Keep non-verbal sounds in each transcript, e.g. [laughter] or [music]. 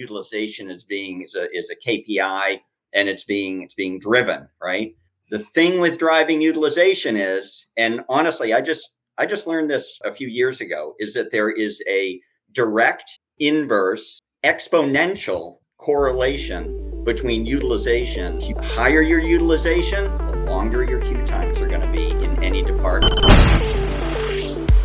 utilization is being is a, is a KPI and it's being it's being driven, right? The thing with driving utilization is, and honestly, I just I just learned this a few years ago, is that there is a direct, inverse, exponential correlation between utilization. Higher your utilization, the longer your queue times are going to be in any department.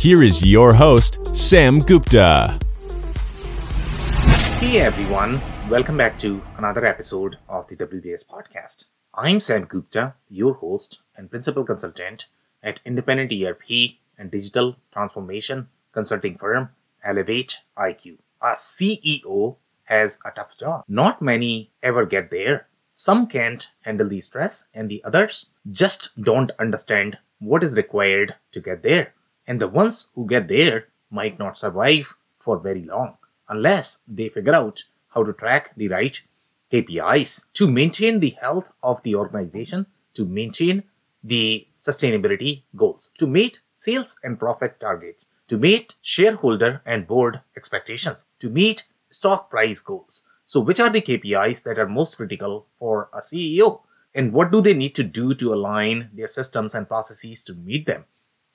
here is your host, Sam Gupta. Hey everyone, welcome back to another episode of the WBS podcast. I'm Sam Gupta, your host and principal consultant at independent ERP and digital transformation consulting firm Elevate IQ. A CEO has a tough job. Not many ever get there. Some can't handle the stress, and the others just don't understand what is required to get there. And the ones who get there might not survive for very long unless they figure out how to track the right KPIs to maintain the health of the organization, to maintain the sustainability goals, to meet sales and profit targets, to meet shareholder and board expectations, to meet stock price goals. So, which are the KPIs that are most critical for a CEO? And what do they need to do to align their systems and processes to meet them?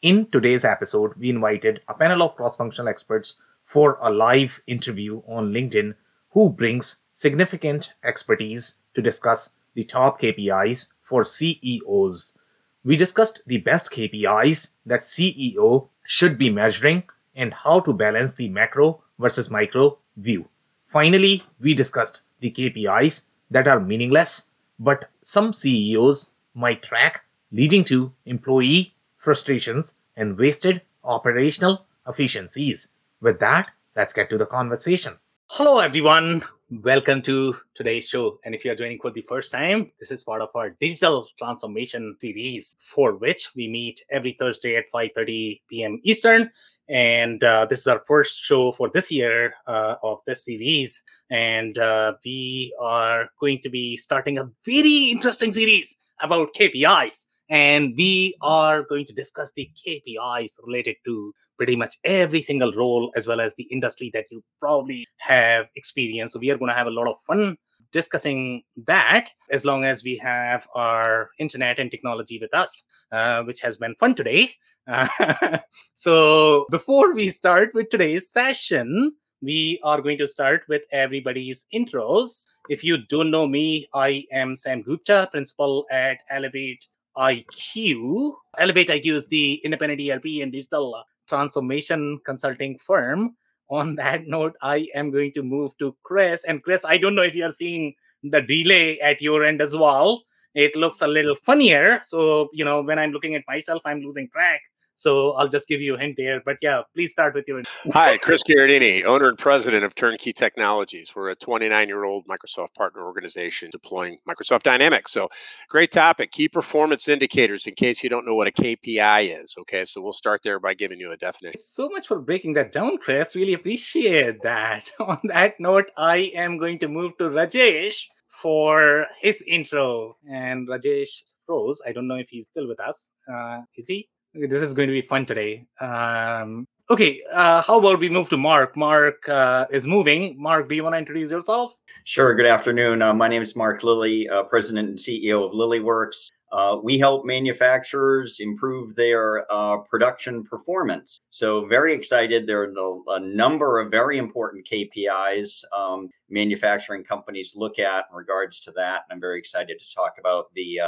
In today's episode, we invited a panel of cross functional experts for a live interview on LinkedIn who brings significant expertise to discuss the top KPIs for CEOs. We discussed the best KPIs that CEO should be measuring and how to balance the macro versus micro view. Finally, we discussed the KPIs that are meaningless, but some CEOs might track, leading to employee frustrations and wasted operational efficiencies. With that, let's get to the conversation. Hello, everyone. Welcome to today's show. And if you're joining for the first time, this is part of our digital transformation series, for which we meet every Thursday at 5:30 p.m. Eastern. And uh, this is our first show for this year uh, of this series. And uh, we are going to be starting a very interesting series about KPIs and we are going to discuss the KPIs related to pretty much every single role as well as the industry that you probably have experienced. So we are going to have a lot of fun discussing that as long as we have our internet and technology with us, uh, which has been fun today. Uh, [laughs] so before we start with today's session, we are going to start with everybody's intros. If you don't know me, I am Sam Gupta, principal at Elevate IQ. Elevate IQ is the independent ERP and digital transformation consulting firm. On that note, I am going to move to Chris. And Chris, I don't know if you are seeing the delay at your end as well. It looks a little funnier. So, you know, when I'm looking at myself, I'm losing track so I'll just give you a hint there. But yeah, please start with your. [laughs] Hi, Chris Gherardini, owner and president of Turnkey Technologies. We're a 29 year old Microsoft partner organization deploying Microsoft Dynamics. So great topic. Key performance indicators in case you don't know what a KPI is. Okay, so we'll start there by giving you a definition. So much for breaking that down, Chris. Really appreciate that. [laughs] On that note, I am going to move to Rajesh for his intro. And Rajesh froze. I don't know if he's still with us. Uh, is he? This is going to be fun today. Um, okay, uh, how about we move to Mark? Mark uh, is moving. Mark, do you want to introduce yourself? Sure. Good afternoon. Uh, my name is Mark Lilly, uh, President and CEO of LillyWorks. Uh, we help manufacturers improve their uh, production performance. So, very excited. There are a number of very important KPIs um, manufacturing companies look at in regards to that. And I'm very excited to talk about the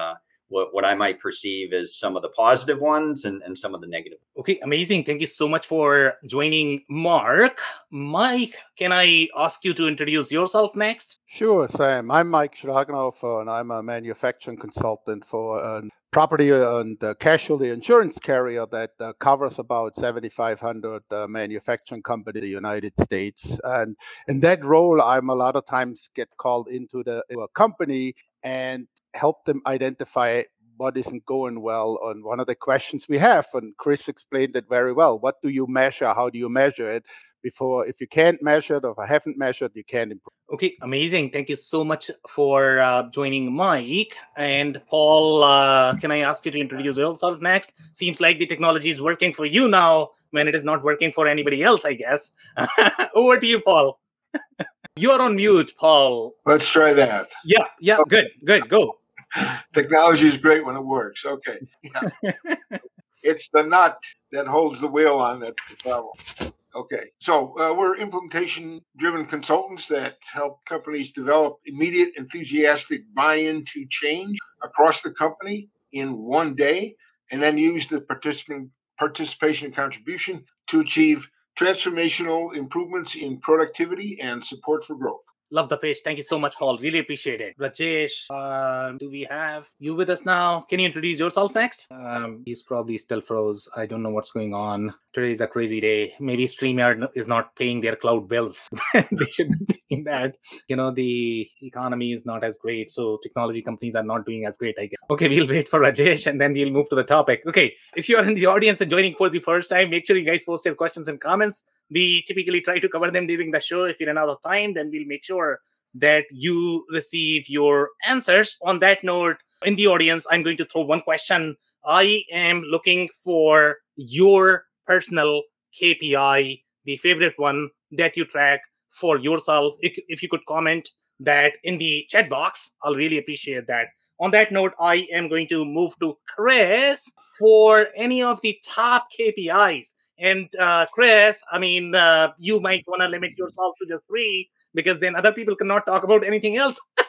what, what I might perceive as some of the positive ones and, and some of the negative. Okay, amazing. Thank you so much for joining Mark. Mike, can I ask you to introduce yourself next? Sure, Sam. I'm Mike Schragenhofer, and I'm a manufacturing consultant for a property and casualty insurance carrier that uh, covers about 7,500 uh, manufacturing companies in the United States. And in that role, I'm a lot of times get called into the company and help them identify what isn't going well on one of the questions we have and chris explained it very well. What do you measure? How do you measure it? Before if you can't measure it or if i haven't measured you can't improve. Okay amazing. Thank you so much for uh, joining mike. And paul uh, can i ask you to introduce yourself next? Seems like the technology is working for you now when it is not working for anybody else i guess. [laughs] Over to you paul. [laughs] You're on mute paul. Let's try that. Yeah yeah okay. good good go [laughs] Technology is great when it works. Okay. Yeah. [laughs] it's the nut that holds the wheel on that problem. Okay. So uh, we're implementation driven consultants that help companies develop immediate, enthusiastic buy in to change across the company in one day and then use the participant participation and contribution to achieve transformational improvements in productivity and support for growth. Love the pitch. Thank you so much, Paul. Really appreciate it. Rajesh, uh, do we have you with us now? Can you introduce yourself next? Um, he's probably still froze. I don't know what's going on. Today is a crazy day. Maybe StreamYard is not paying their cloud bills. [laughs] they should be paying that. You know, the economy is not as great, so technology companies are not doing as great, I guess. Okay, we'll wait for Rajesh and then we'll move to the topic. Okay, if you are in the audience and joining for the first time, make sure you guys post your questions and comments. We typically try to cover them during the show. If you run out of time, then we'll make sure that you receive your answers. On that note, in the audience, I'm going to throw one question. I am looking for your personal KPI, the favorite one that you track for yourself. If, if you could comment that in the chat box, I'll really appreciate that. On that note, I am going to move to Chris for any of the top KPIs and uh, Chris, I mean, uh, you might want to limit yourself to just three because then other people cannot talk about anything else. [laughs]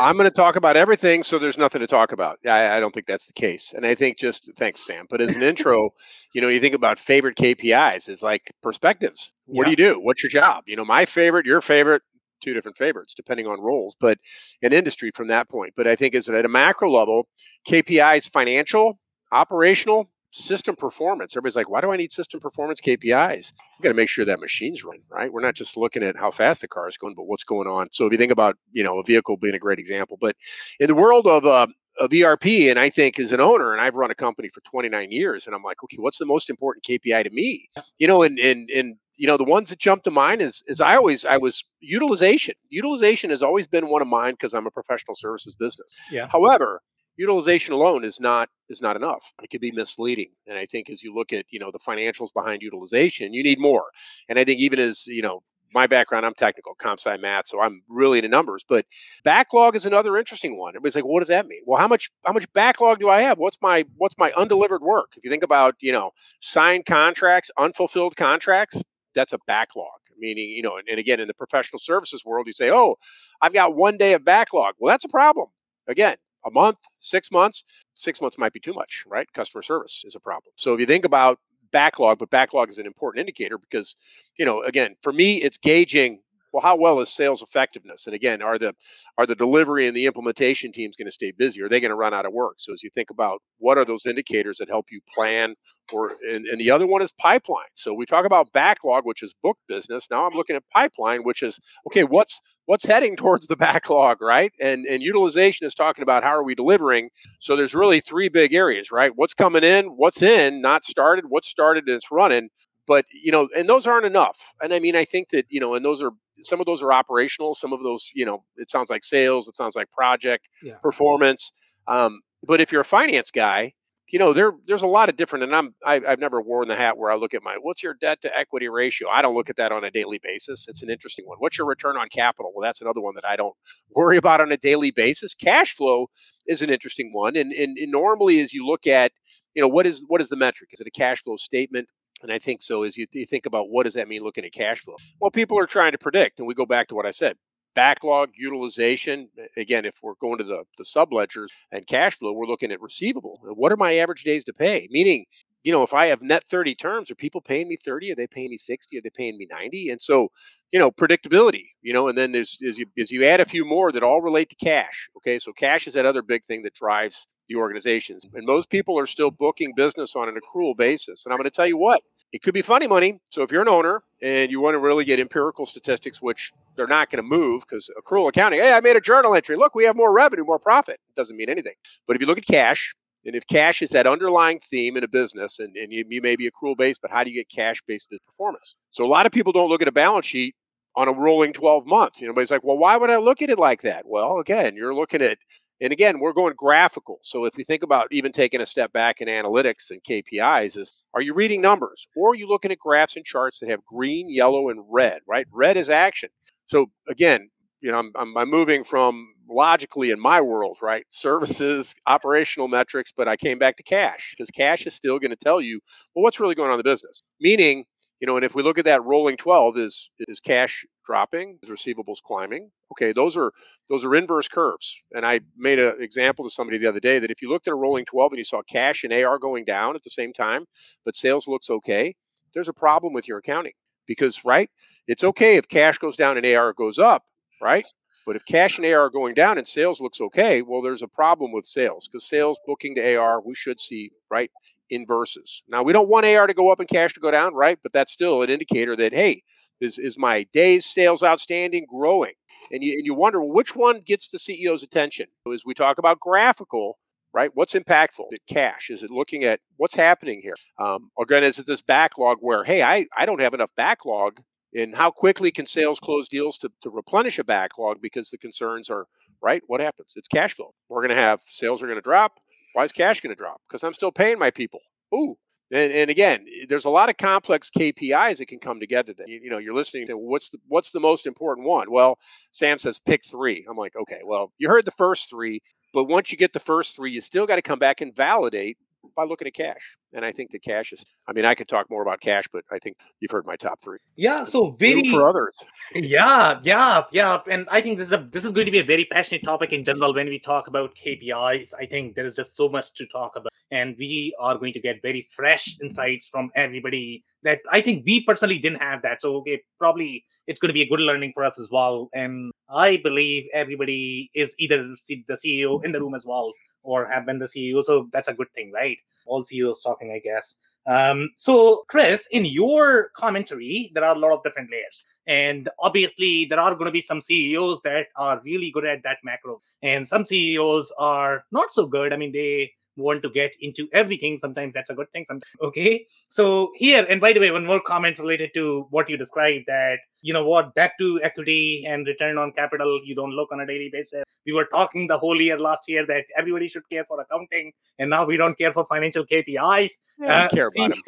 I'm going to talk about everything, so there's nothing to talk about. I, I, don't think that's the case. And I think just thanks, Sam. But as an intro, you know, you think about favorite KPIs. It's like perspectives. What yeah. do you do? What's your job? You know, my favorite, your favorite, two different favorites depending on roles, but an industry from that point. But I think is at a macro level, KPIs financial, operational, system performance. Everybody's like, why do I need system performance KPIs? You got to make sure that machine's running, right? We're not just looking at how fast the car is going, but what's going on. So if you think about, you know, a vehicle being a great example, but in the world of uh, of ERP, and I think as an owner, and I've run a company for 29 years, and I'm like, okay, what's the most important KPI to me? You know, and and and you know, the ones that jump to mind is is I always I was utilization. Utilization has always been one of mine because I'm a professional services business. Yeah. However, utilization alone is not is not enough. It could be misleading. And I think as you look at, you know, the financials behind utilization, you need more. And I think even as, you know, my background, I'm technical, comp sci math, so I'm really into numbers. But backlog is another interesting one. Everybody's like, what does that mean? Well, how much how much backlog do I have? What's my what's my undelivered work? If you think about, you know, signed contracts, unfulfilled contracts, that's a backlog. Meaning, you know, and again, in the professional services world, you say, oh, I've got one day of backlog. Well, that's a problem. Again, a month, six months, six months might be too much, right? Customer service is a problem. So if you think about backlog, but backlog is an important indicator because, you know, again, for me, it's gauging well, how well is sales effectiveness? And again, are the are the delivery and the implementation teams going to stay busy? Are they going to run out of work? So as you think about what are those indicators that help you plan, or and, and the other one is pipeline. So we talk about backlog, which is book business. Now I'm looking at pipeline, which is okay. What's what's heading towards the [laughs] backlog, right? And and utilization is talking about how are we delivering. So there's really three big areas, right? What's coming in, what's in, not started, what's started and it's running. But you know, and those aren't enough. And I mean, I think that you know, and those are some of those are operational. Some of those, you know, it sounds like sales. It sounds like project yeah. performance. Um, but if you're a finance guy, you know, there there's a lot of different. And I'm I, I've never worn the hat where I look at my what's your debt to equity ratio. I don't look at that on a daily basis. It's an interesting one. What's your return on capital? Well, that's another one that I don't [laughs] worry about on a daily basis. Cash flow is an interesting one. And and, and normally, as you look at you know what is what is the metric? Is it a cash flow statement? And I think so as you, you think about what does that mean looking at cash flow. Well, people are trying to predict, and we go back to what I said. Backlog utilization. Again, if we're going to the, the subledgers and cash flow, we're looking at receivable. What are my average days to pay? Meaning, you know, if I have net 30 terms, are people paying me 30? Are they paying me 60? Are they paying me 90? And so, you know, predictability, you know, and then there's, as you, as you add a few more that all relate to cash. Okay. So cash is that other big thing that drives the organizations. And most people are still booking business on an accrual basis. And I'm going to tell you what, it could be funny money. So if you're an owner and you want to really get empirical statistics, which they're not going to move because accrual accounting, hey, I made a journal entry. Look, we have more revenue, more profit. It doesn't mean anything. But if you look at cash, and if cash is that underlying theme in a business, and, and you, you may be accrual based, but how do you get cash based performance? So a lot of people don't look at a balance sheet on a rolling 12 month. You know, everybody's like, well, why would I look at it like that? Well, again, you're looking at and again, we're going graphical. So if we think about even taking a step back in analytics and KPIs, is are you reading numbers or are you looking at graphs and charts that have green, yellow, and red? Right, red is action. So again, you know, I'm, I'm, I'm moving from logically in my world, right? Services, operational metrics, but I came back to cash because cash is still going to tell you, well, what's really going on in the business? Meaning, you know, and if we look at that rolling 12, is is cash dropping? Is receivables climbing? Okay, those are those are inverse curves. And I made an example to somebody the other day that if you looked at a rolling 12 and you saw cash and AR going down at the same time, but sales looks okay, there's a problem with your accounting because right, it's okay if cash goes down and AR goes up, right? But if cash and AR are going down and sales looks okay, well, there's a problem with sales because sales booking to AR, we should see right inverses. Now, we don't want AR to go up and cash to go down, right? But that's still an indicator that, hey, is, is my days sales outstanding growing? And you, and you wonder, which one gets the CEO's attention? As we talk about graphical, right? What's impactful? Is it cash? Is it looking at what's happening here? Um, again, is it this backlog where, hey, I, I don't have enough backlog and how quickly can sales close deals to, to replenish a backlog because the concerns are right what happens it's cash flow we're going to have sales are going to drop why is cash going to drop? Because I'm still paying my people. Ooh. And, and, again, there's a lot of complex KPIs that can come together. That you, you know, you're listening to what's the what's the most important one? Well, Sam says pick three. I'm like, okay, well, you heard the first three, but once you get the first three, you still got to come back and validate by looking at cash. And I think that cash is, I mean, I could talk more about cash, but I think you've heard my top three. Yeah. So very for others. Yeah. Yeah. Yeah. And I think this is a, this is going to be a very passionate topic in general when we talk about KPIs. I think there is just so much to talk about and we are going to get very fresh insights from everybody that I think we personally didn't have that. So it probably, it's going to be a good learning for us as well. And I believe everybody is either the CEO in the room as well or have been the CEO. So that's a good thing, right? All CEOs talking, I guess. Um, so, Chris, in your commentary, there are a lot of different layers. And obviously, there are going to be some CEOs that are really good at that macro, and some CEOs are not so good. I mean, they want to get into everything. Sometimes that's a good thing. Sometimes, okay. So here, and by the way, one more comment related to what you described that, you know what, back to equity and return on capital, you don't look on a daily basis. We were talking the whole year last year that everybody should care for accounting, and now we don't care for financial KPIs. Yeah, uh, care about them.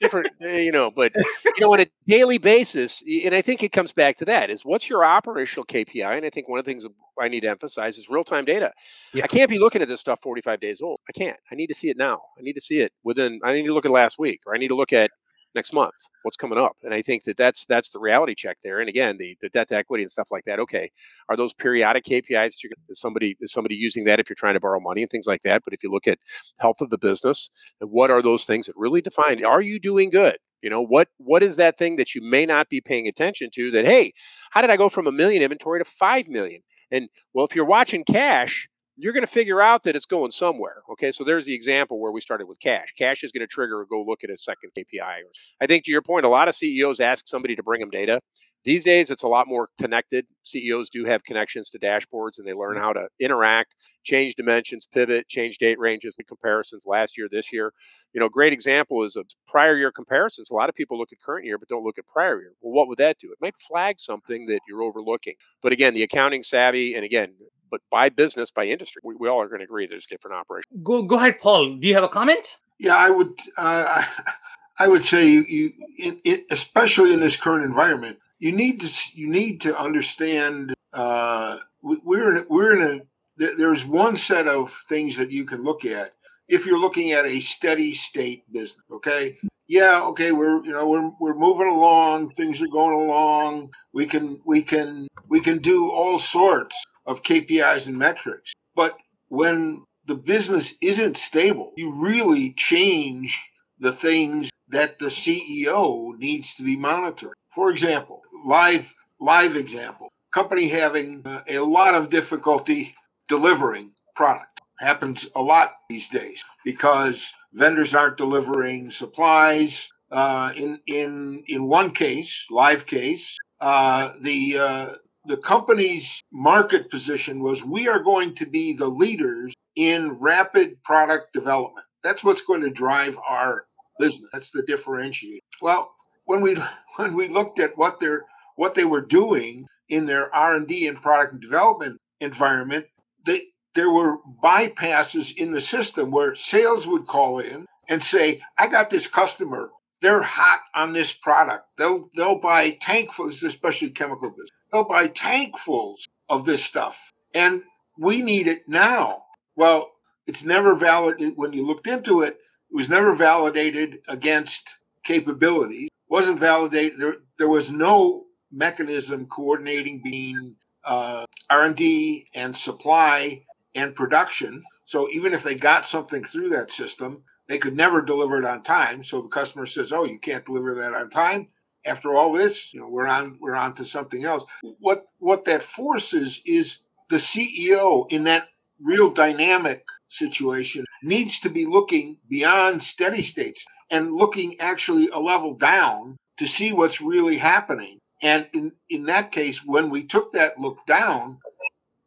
Different, eh, you know, but you know, on a daily basis, and I think it comes back to that is what's your operational KPI? And I think one of the things I need to emphasize is real time data. Yeah. I can't be looking at this stuff 45 days old. I can't. I need to see it now. I need to see it within. I need to look at last week, or I need to look at next month what's coming up. And i think that that's that's the reality check there. And again the, the debt to equity and stuff like that. Okay are those periodic kpis is somebody is somebody using that if you're trying to borrow money and things like that? But if you look at health of the business what are those things that really define are you doing good? You know what what is that thing that you may not be paying attention to that hey how did i go from a million inventory to five million? And well if you're watching cash you're going to figure out that it's going somewhere. Okay, so there's the example where we started with cash. Cash is going to trigger or go look at a second KPI. I think to your point, a lot of CEOs ask somebody to bring them data. These days, it's a lot more connected. CEOs do have connections to dashboards and they learn mm-hmm. how to interact, change dimensions, pivot, change date ranges and comparisons last year, this year. You know, great example is of prior year comparisons. A lot of people look at current year but don't look at prior year. Well, what would that do? It might flag something that you're overlooking. But again, the accounting savvy, and again, but by business, by industry, we, we all are going to agree there's different operations. Go, go ahead, Paul. Do you have a comment? Yeah, I would. Uh, [laughs] I would say you, you it, it, especially in this current environment, you need to you need to understand. Uh, we're in, we're in a there's one set of things that you can look at if you're looking at a steady state business. Okay, yeah, okay, we're you know we're we're moving along, things are going along. We can we can we can do all sorts of KPIs and metrics. But when the business isn't stable, you really change the things that the CEO needs to be monitoring. For example, live live example, company having uh, a lot of difficulty delivering product happens a lot these days because vendors aren't delivering supplies. Uh, in in in one case, live case, uh, the uh, the company's market position was we are going to be the leaders in rapid product development. That's what's going to drive our business. That's the differentiator. Well, when we [laughs] when we looked at what they're what they were doing in their R&D and product development environment, they there were bypasses in the system where sales would call in and say, "I got this customer. They're hot on this product. They'll they'll buy tankfuls, especially chemical business. They'll buy tankfuls of this stuff, and we need it now." Well, it's never valid when you looked into it. It was never validated against capabilities. wasn't validated. There, there was no mechanism coordinating between uh, R&D and supply and production. So even if they got something through that system, they could never deliver it on time. So the customer says, "Oh, you can't deliver that on time." After all this, you know, we're on we're on to something else. What what that forces is the CEO in that real dynamic situation needs to be looking beyond steady states and looking actually a level down to see what's really happening. And in, in that case, when we took that look down,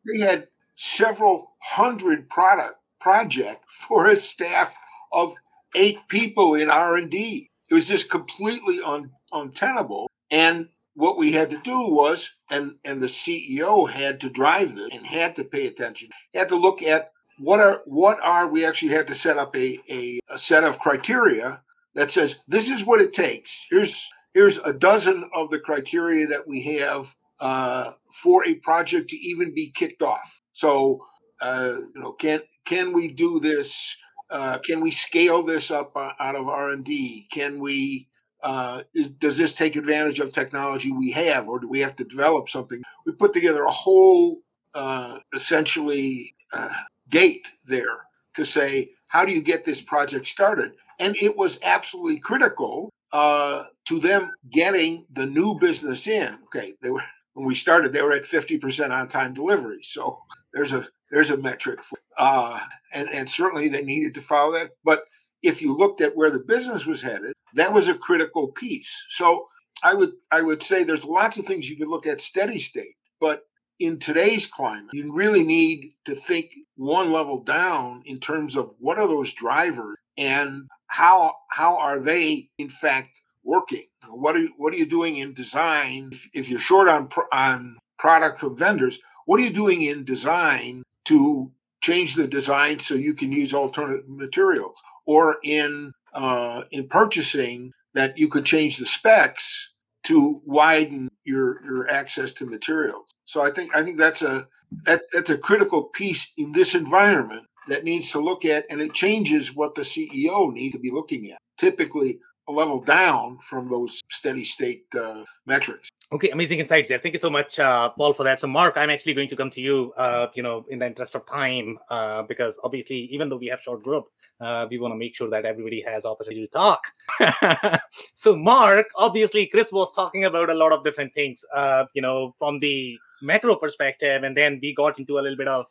they had several hundred product project for a staff of eight people in R&D. It was just completely un, untenable. And what we had to do was, and, and the CEO had to drive this and had to pay attention, had to look at what are what are we actually had to set up a, a, a set of criteria that says this is what it takes. Here's here's a dozen of the criteria that we have uh, for a project to even be kicked off. So, uh, you know, can can we do this? Uh, can we scale this up uh, out of R and D? Can we? Uh, is, does this take advantage of technology we have, or do we have to develop something? We put together a whole, uh, essentially, gate there to say, how do you get this project started? And it was absolutely critical uh, to them getting the new business in. Okay, they were when we started, they were at 50% on time delivery. So there's a there's a metric, for, uh, and and certainly they needed to follow that. But if you looked at where the business was headed, that was a critical piece. So I would I would say there's lots of things you could look at steady state, but in today's climate, you really need to think one level down in terms of what are those drivers and how how are they in fact working? What are you, what are you doing in design? If you're short on on product from vendors, what are you doing in design to change the design so you can use alternative materials, or in uh, in purchasing that you could change the specs to widen your your access to materials. So I think I think that's a that, that's a critical piece in this environment that needs to look at, and it changes what the CEO needs to be looking at. Typically, a level down from those steady state uh, metrics. Okay, amazing insights there. Thank you so much, uh, Paul, for that. So, Mark, I'm actually going to come to you, uh, you know, in the interest of time, uh, because obviously, even though we have short group, uh, we want to make sure that everybody has opportunity to talk. [laughs] so, Mark, obviously, Chris was talking about a lot of different things, uh, you know, from the macro perspective, and then we got into a little bit of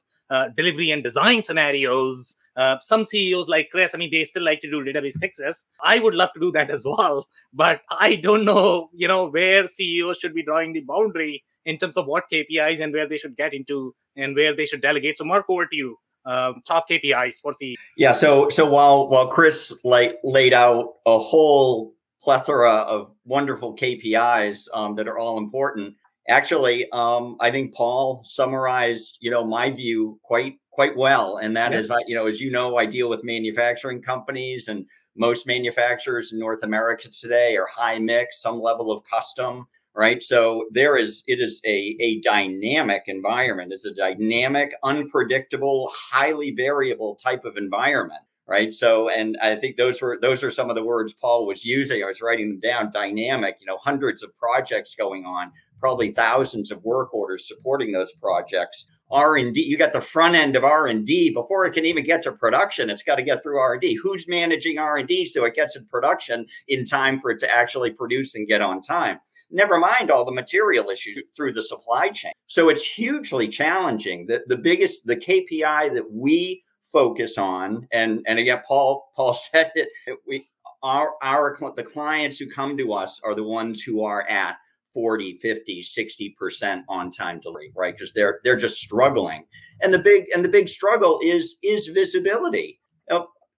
delivery and design scenarios. Uh, some CEOs like Chris, I mean, they still like to do database fixes. I would love to do that as well, [laughs] but I don't know, you know, where CEOs should be drawing the boundary in terms of what KPIs and where they should get into and where they should delegate. So, Mark, over to you. Um, top KPIs for CEOs. Yeah. So, so while while Chris like laid out a whole plethora of wonderful KPIs um, that are all important, actually, um, I think Paul summarized, you know, my view quite quite well, and that is, you know, as you know, I deal with manufacturing companies, and most manufacturers in North America today are high mix, some level of custom, right? So there is, it is a a dynamic environment. It's a dynamic, unpredictable, highly variable type of environment, right? So, and I think those were those are some of the words Paul was using. I was writing them down. Dynamic, you know, hundreds of projects going on, probably thousands of work orders supporting those projects. R&D, you got the front end of R&D before it can even get to production. It's got to get through R&D. Who's managing R&D so it gets in production in time for it to actually produce and get on time? Never mind all the material issues through the supply chain. So it's hugely challenging. The the biggest the KPI that we focus on and and again paul paul [laughs] said it we our our the clients who come to us are the ones who are at 40 50 60% on time delivery right? Because they're they're just struggling. And the big and the big struggle is is visibility.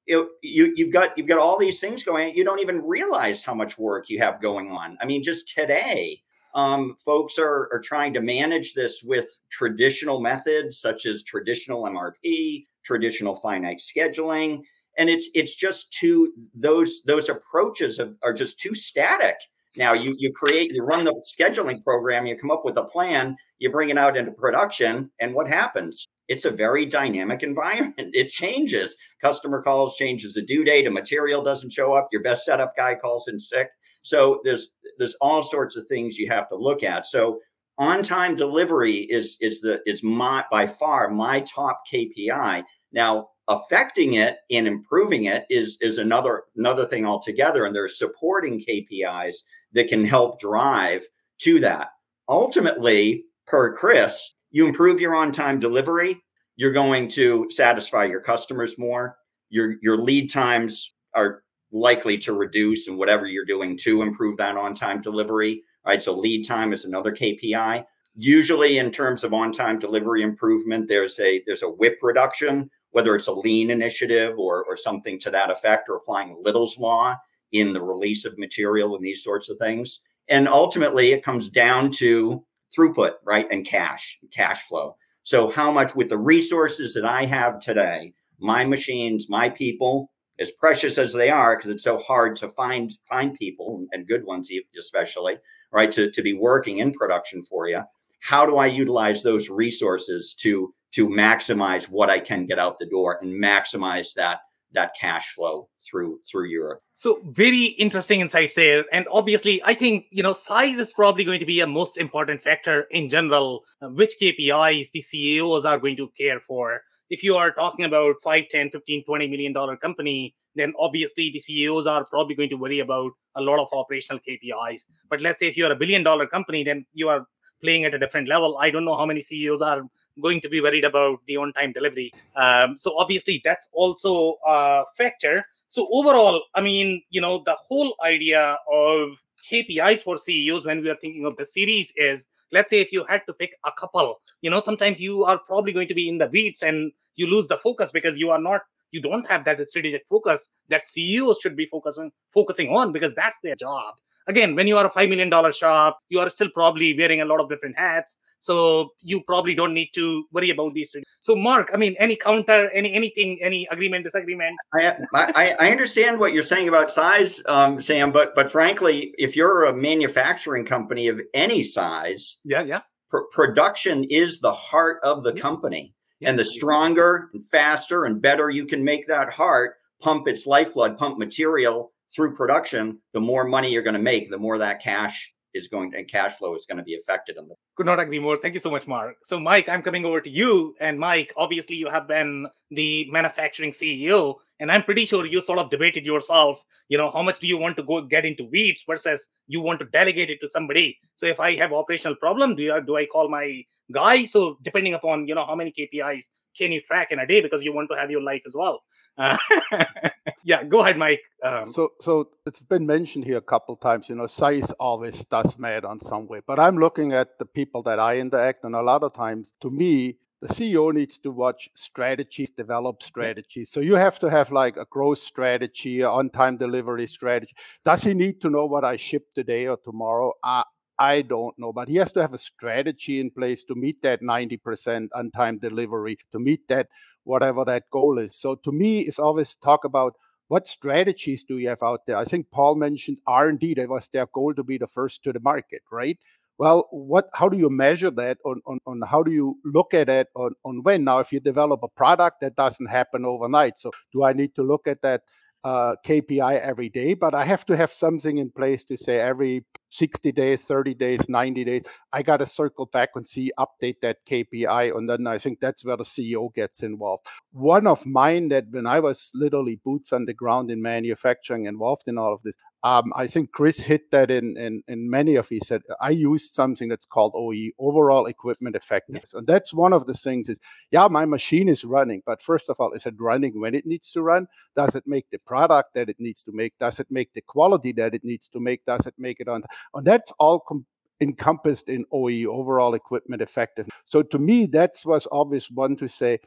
You, you you've got you've got all these things going you don't even realize how much work you have going on. I mean just today um, folks are, are trying to manage this with traditional methods such as traditional mrp traditional finite scheduling and it's it's just too those those approaches are just too static now you you create you run the scheduling program you come up with a plan you bring it out into production and what happens? It's a very dynamic [laughs] environment. It changes. Customer calls changes the due date a material doesn't show up your best setup guy calls in sick. So there's there's all sorts of things you have to look at. So on time delivery is is the is my by far my top KPI. Now affecting it and improving it is is another another thing altogether, and there's supporting KPIs that can help drive to that. Ultimately, per Chris, you improve your on time delivery, you're going to satisfy your customers more. Your your lead times are likely to reduce and whatever you're doing to improve that on time delivery right? So lead time is another KPI. Usually, in terms of on-time delivery improvement, there's a there's a WIP reduction, whether it's a lean initiative or or something to that effect, or applying Little's law in the release of material and these sorts of things. And ultimately, it comes down to throughput, right, and cash, cash flow. So how much with the resources that I have today, my machines, my people, as precious as they are, because it's so hard to find find people and good ones especially right, to, to be working in production for you. How do I utilize those resources to to maximize what I can get out the door and maximize that that cash flow through through Europe. So very interesting insights there. And obviously, I think you know size is probably going to be a most important factor in general. Uh, which KPIs the CEOs are going to care for. If you are talking about 5, 10, 15, 20 million dollar company, then obviously the CEOs are probably going to worry about a lot of operational KPIs. But let's say if you're a billion dollar company, then you are playing at a different level. I don't know how many CEOs are going to be worried about the on time delivery. Um, so obviously that's also a factor. So overall, I mean, you know, the whole idea of KPIs for CEOs when we are thinking of the series is let's say if you had to pick a couple, you know, sometimes you are probably going to be in the weeds and you lose the focus because you are not you don't have that strategic focus that CEOs should be focusing focusing on because that's their job. Again, when you are a five million dollar shop, you are still probably wearing a lot of different hats. So you probably don't need to worry about these things. So Mark, I mean, any counter, any anything, any agreement, disagreement? I I, I understand what you're saying about size, um, Sam, but but frankly, if you're a manufacturing company of any size, yeah, yeah, pr- production is the heart of the company. And the stronger and faster and better you can make that heart pump its lifeblood, pump material through production, the more money you're going to make, the more that cash is going to, and cash flow is going to be affected. In the- Could not agree more. Thank you so much, Mark. So, Mike, I'm coming over to you. And Mike, obviously, you have been the manufacturing CEO, and I'm pretty sure you sort of debated yourself. You know, how much do you want to go get into weeds versus you want to delegate it to somebody? So, if I have operational problem, do you, do I call my guy. So depending upon you know how many KPIs can you track in a day because you want to have your life as well. Uh, [laughs] yeah, go ahead, Mike. Um, so, so it's been mentioned here a couple times. You know, size always does matter on some way. But I'm looking at the people that I interact, and a lot of times, to me, the CEO needs to watch strategies, develop strategies. So you have to have like a growth strategy, on-time delivery strategy. Does he need to know what I ship today or tomorrow? Uh, I don't know, but he has to have a strategy in place to meet that 90% on time delivery, to meet that whatever that goal is. So to me, it's always talk about what strategies do you have out there. I think Paul mentioned R&D. That was their goal to be the first to the market, right? well, what? How do you measure that? On, on, on how do you look at it? On, on when? Now, if you develop a product, that doesn't happen overnight. So, do I need to look at that uh, KPI every day, but I have to have something in place to say every 60 days, 30 days, 90 days, I got to circle back and see, update that KPI. And then I think that's where the CEO gets involved. One of mine that when I was literally boots on the ground in manufacturing involved in all of this, um, I think Chris hit that in, in, in many of his said I used something that's called OEE, overall equipment effectiveness. And that's one of the things is, yeah, my machine is running, but first of all, is it running when it needs to run? Does it make the product that it needs to make? Does it make the quality that it needs to make? Does it make it on? And that's all com- encompassed in OEE, overall equipment effectiveness. So to me, that was always one to say,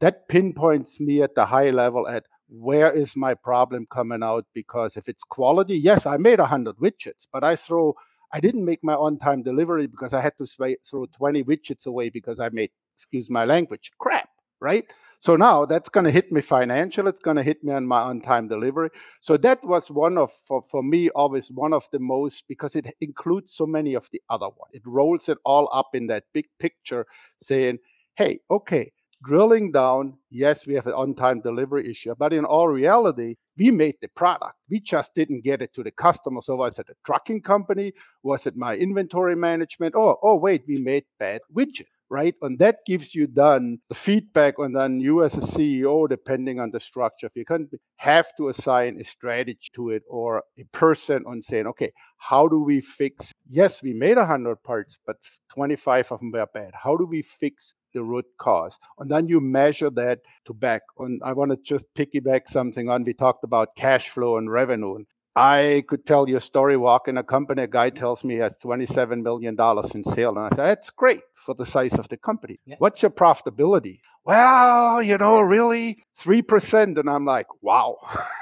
that pinpoints me at the high level at where is my problem coming out? Because if it's quality, yes, I made 100 widgets, but I throw, I didn't make my on time delivery because I had to throw 20 widgets away because I made, excuse my language, crap, right? So now that's going to hit me financial. It's going to hit me on my on time delivery. So that was one of, for, for me, always one of the most, because it includes so many of the other ones. It rolls it all up in that big picture saying, hey, okay, drilling down, yes, we have an on time delivery issue, but in all reality, we made the product. We just didn't get it to the customer. So was it a trucking company? Was it my inventory management? Oh, oh, wait, we made bad widget right? And that gives you then the feedback, and then you as a CEO, depending on the structure, if you can have to assign a strategy to it or a person on saying, okay, how do we fix? Yes, we made 100 parts, but 25 of them were bad. How do we fix the root cause? And then you measure that to back. And I want to just piggyback something on. We talked about cash flow and revenue. And I could tell you a story walk in a company, a guy tells me he has $27 million in sales. And I said, that's great for the size of the company. Yeah. What's your profitability? Well, you know, really 3%. And I'm like, wow.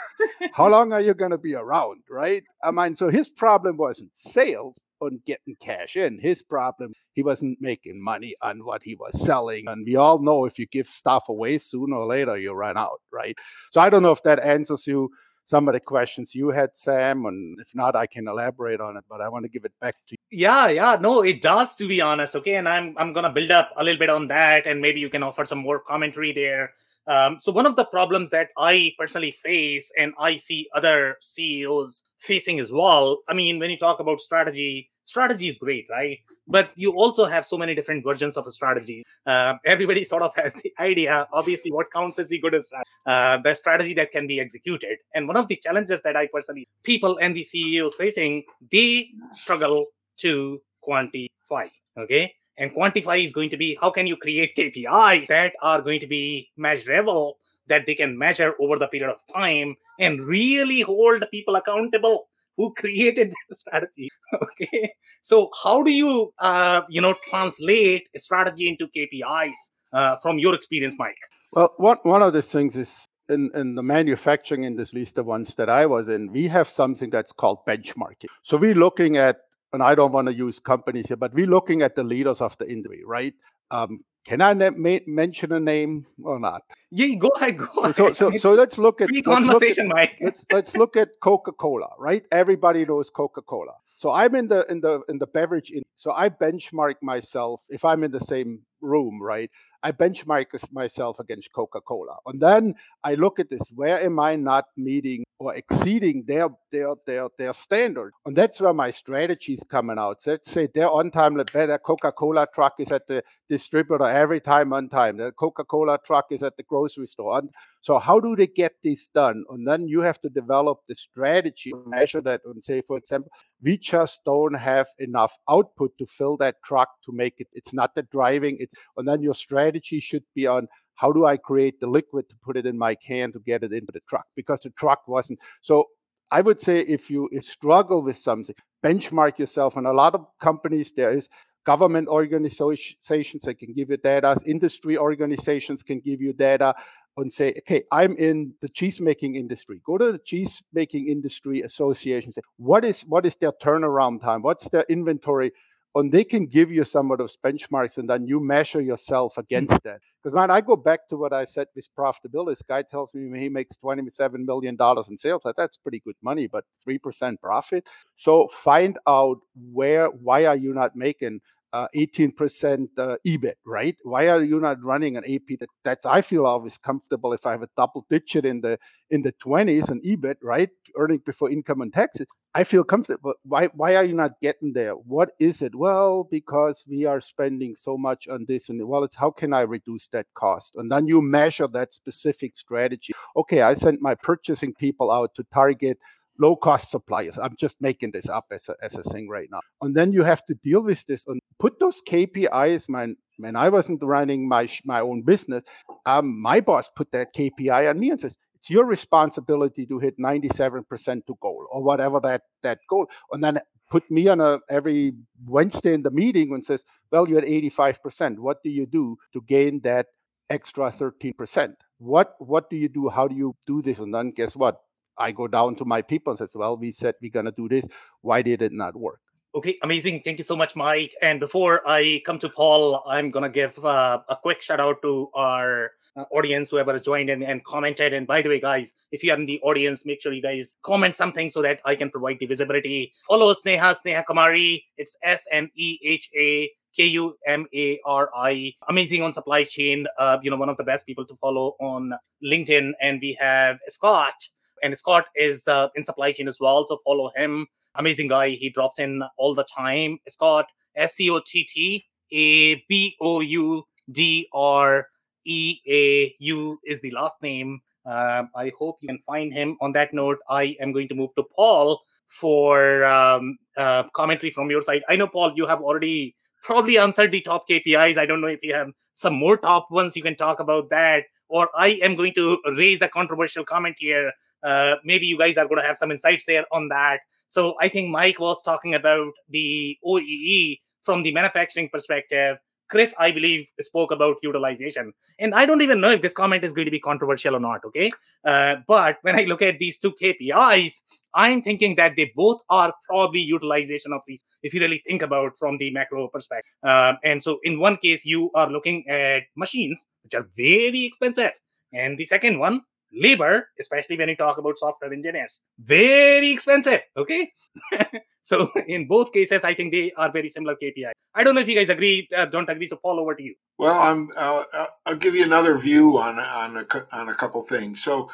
[laughs] How long are you going to be around, right? I mean, so his problem wasn't sales on getting cash in. His problem, he wasn't making money on what he was selling. And we all know if you give stuff away, sooner or later you run out, right? So I don't know if that answers you some of the questions you had, Sam, and if not, I can elaborate on it. But I want to give it back to you. Yeah, yeah, no, it does, to be honest. Okay, and I'm I'm gonna build up a little bit on that, and maybe you can offer some more commentary there. Um, so one of the problems that I personally face, and I see other CEOs facing as well. I mean, when you talk about strategy, strategy is great, right? But you also have so many different versions of a strategy. Uh, everybody sort of has the idea, obviously, what counts as the good uh, the strategy that can be executed. And one of the challenges that I personally, people and the CEOs facing, they struggle to quantify. Okay. And quantify is going to be how can you create KPIs that are going to be measurable, that they can measure over the period of time and really hold people accountable who [laughs] created the strategy. [laughs] okay. So how do you, uh, you know, translate a strategy into KPIs uh, from your experience, Mike? Well, one, one of the things is in, in the manufacturing industry, least the ones that I was in, we have something that's called benchmarking. So we're looking at, and I don't want to use companies here, but we're looking at the leaders of the industry, right? Um, can I ne- mention a name or not? Yeah, go ahead. Go ahead. So, so, so let's look at Free conversation, let's look at, Mike. [laughs] let's, let's look at Coca-Cola, right? Everybody knows Coca-Cola. So I'm in the in the in the beverage. In, so I benchmark myself if I'm in the same room, right? I benchmark myself against Coca-Cola, and then I look at this. Where am I not meeting or exceeding their their their their standard? And that's where my strategy is coming out. So let's say their on time better Coca-Cola truck is at the distributor every time on time. The Coca-Cola truck is at the grocery store. And so how do they get this done? And then you have to develop the strategy, measure that, and say, for example, we just don't have enough output to fill that truck to make it. It's not the driving. It's and then your strategy should be on how do I create the liquid to put it in my can to get it into the truck because the truck wasn't. So I would say if you struggle with something, benchmark yourself. And a lot of companies there is government organizations that can give you data, industry organizations can give you data and say, okay, I'm in the cheese making industry. Go to the cheese making industry association. Say, what is what is their turnaround time? What's their inventory and they can give you some of those benchmarks and then you measure yourself against that. Because man, I go back to what I said with profitability. This guy tells me he makes $27 million in sales. That's pretty good money, but 3% profit. So find out where, why are you not making uh, 18% uh, EBIT, right? Why are you not running an AP that that's I feel always comfortable if I have a double digit in the in the 20s and EBIT, right? Earning before income and taxes. I feel comfortable. Why why are you not getting there? What is it? Well, because we are spending so much on this and well, it's how can I reduce that cost? And then you measure that specific strategy. Okay, I sent my purchasing people out to target low cost suppliers. I'm just making this up as a, as a thing right now. And then you have to deal with this and put those KPIs, man. When I wasn't running my my own business, um, my boss put that KPI on me and says, it's your responsibility to hit 97% to goal or whatever that, that goal. And then put me on a every Wednesday in the meeting and says, well, you're at 85%. What do you do to gain that extra 13%? What what do you do? How do you do this? And then guess what? I go down to my people and says, well, we said we're going to do this. Why did it not work? Okay, amazing. Thank you so much, Mike. And before I come to Paul, I'm going to give uh, a quick shout out to our uh, audience, whoever joined and, and commented. And by the way, guys, if you are in the audience, make sure you guys comment something so that I can provide the visibility. Follow Sneha, Sneha Kumari. It's S N E H A K U M A R I. Amazing on supply chain. Uh, you know, one of the best people to follow on LinkedIn. And we have Scott and Scott is uh, in supply chain as well, so follow him. Amazing guy. He drops in all the time. Scott S C O T T A B O U D R E A U is the last name. Uh, I hope you can find him. On that note, I am going to move to Paul for um, uh, commentary from your side. I know, Paul, you have already probably answered the top KPIs. I don't know if you have some more top ones you can talk about that. Or I am going to raise a controversial comment here uh, maybe you guys are going to have some insights there on that. So I think Mike was talking about the OEE from the manufacturing perspective. Chris, I believe, spoke about utilization. And I don't even know if this comment is going to be controversial or not, okay? Uh, but when I look at these two KPIs, I'm thinking that they both are probably utilization of these, if you really think about from the macro perspective. Uh, and so in one case, you are looking at machines, which are very expensive. And the second one, labor, especially when you talk about software engineers, very expensive. Okay. [laughs] so in both cases, I think they are very similar KPI. I don't know if you guys agree, uh, don't agree. So Paul, over to you. Well, I'm, uh, I'll give you another view on on a, on a couple things. So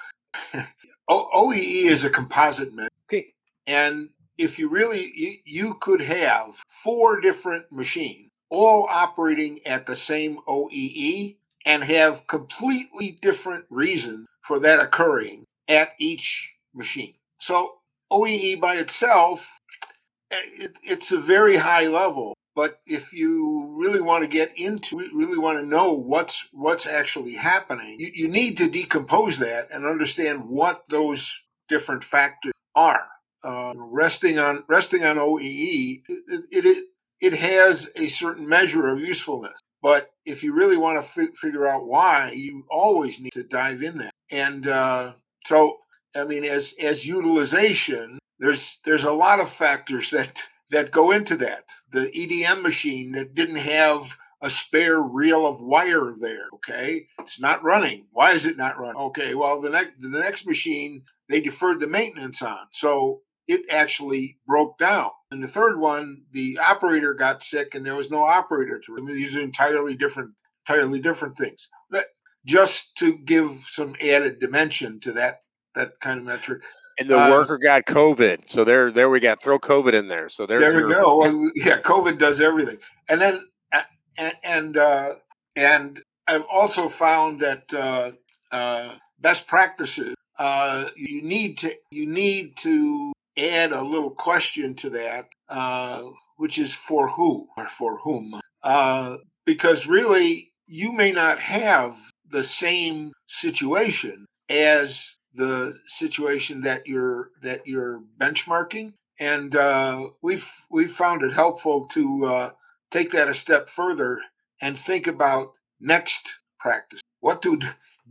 [laughs] OEE is a composite measure. Okay. And if you really, you, you could have four different machines all operating at the same OEE and have completely different reasons for that occurring at each machine. So OEE by itself, it, it's a very high level. But if you really want to get into it, really want to know what's what's actually happening, you, you need to decompose that and understand what those different factors are. Uh, resting on resting on OEE, it, it, it has a certain measure of usefulness. But if you really want to f- figure out why, you always need to dive in there. And uh, so, I mean, as as utilization, there's there's a lot of factors that that go into that. The EDM machine that didn't have a spare reel of wire there. Okay, it's not running. Why is it not running? Okay, well the next the next machine they deferred the maintenance on, so it actually broke down. And the third one, the operator got sick and there was no operator to. I mean, these are entirely different, entirely different things. But just to give some added dimension to that that kind of metric. And the uh, worker got COVID, so there, there we got throw COVID in there. So there we go. Well, yeah, COVID does everything. And then, and and, uh, and I've also found that uh, uh, best practices. Uh, you need to you need to add a little question to that, uh, which is for who or for whom? Uh, because really, you may not have the same situation as the situation that you're that you're benchmarking, and uh, we've we've found it helpful to uh, take that a step further and think about next practice. What do,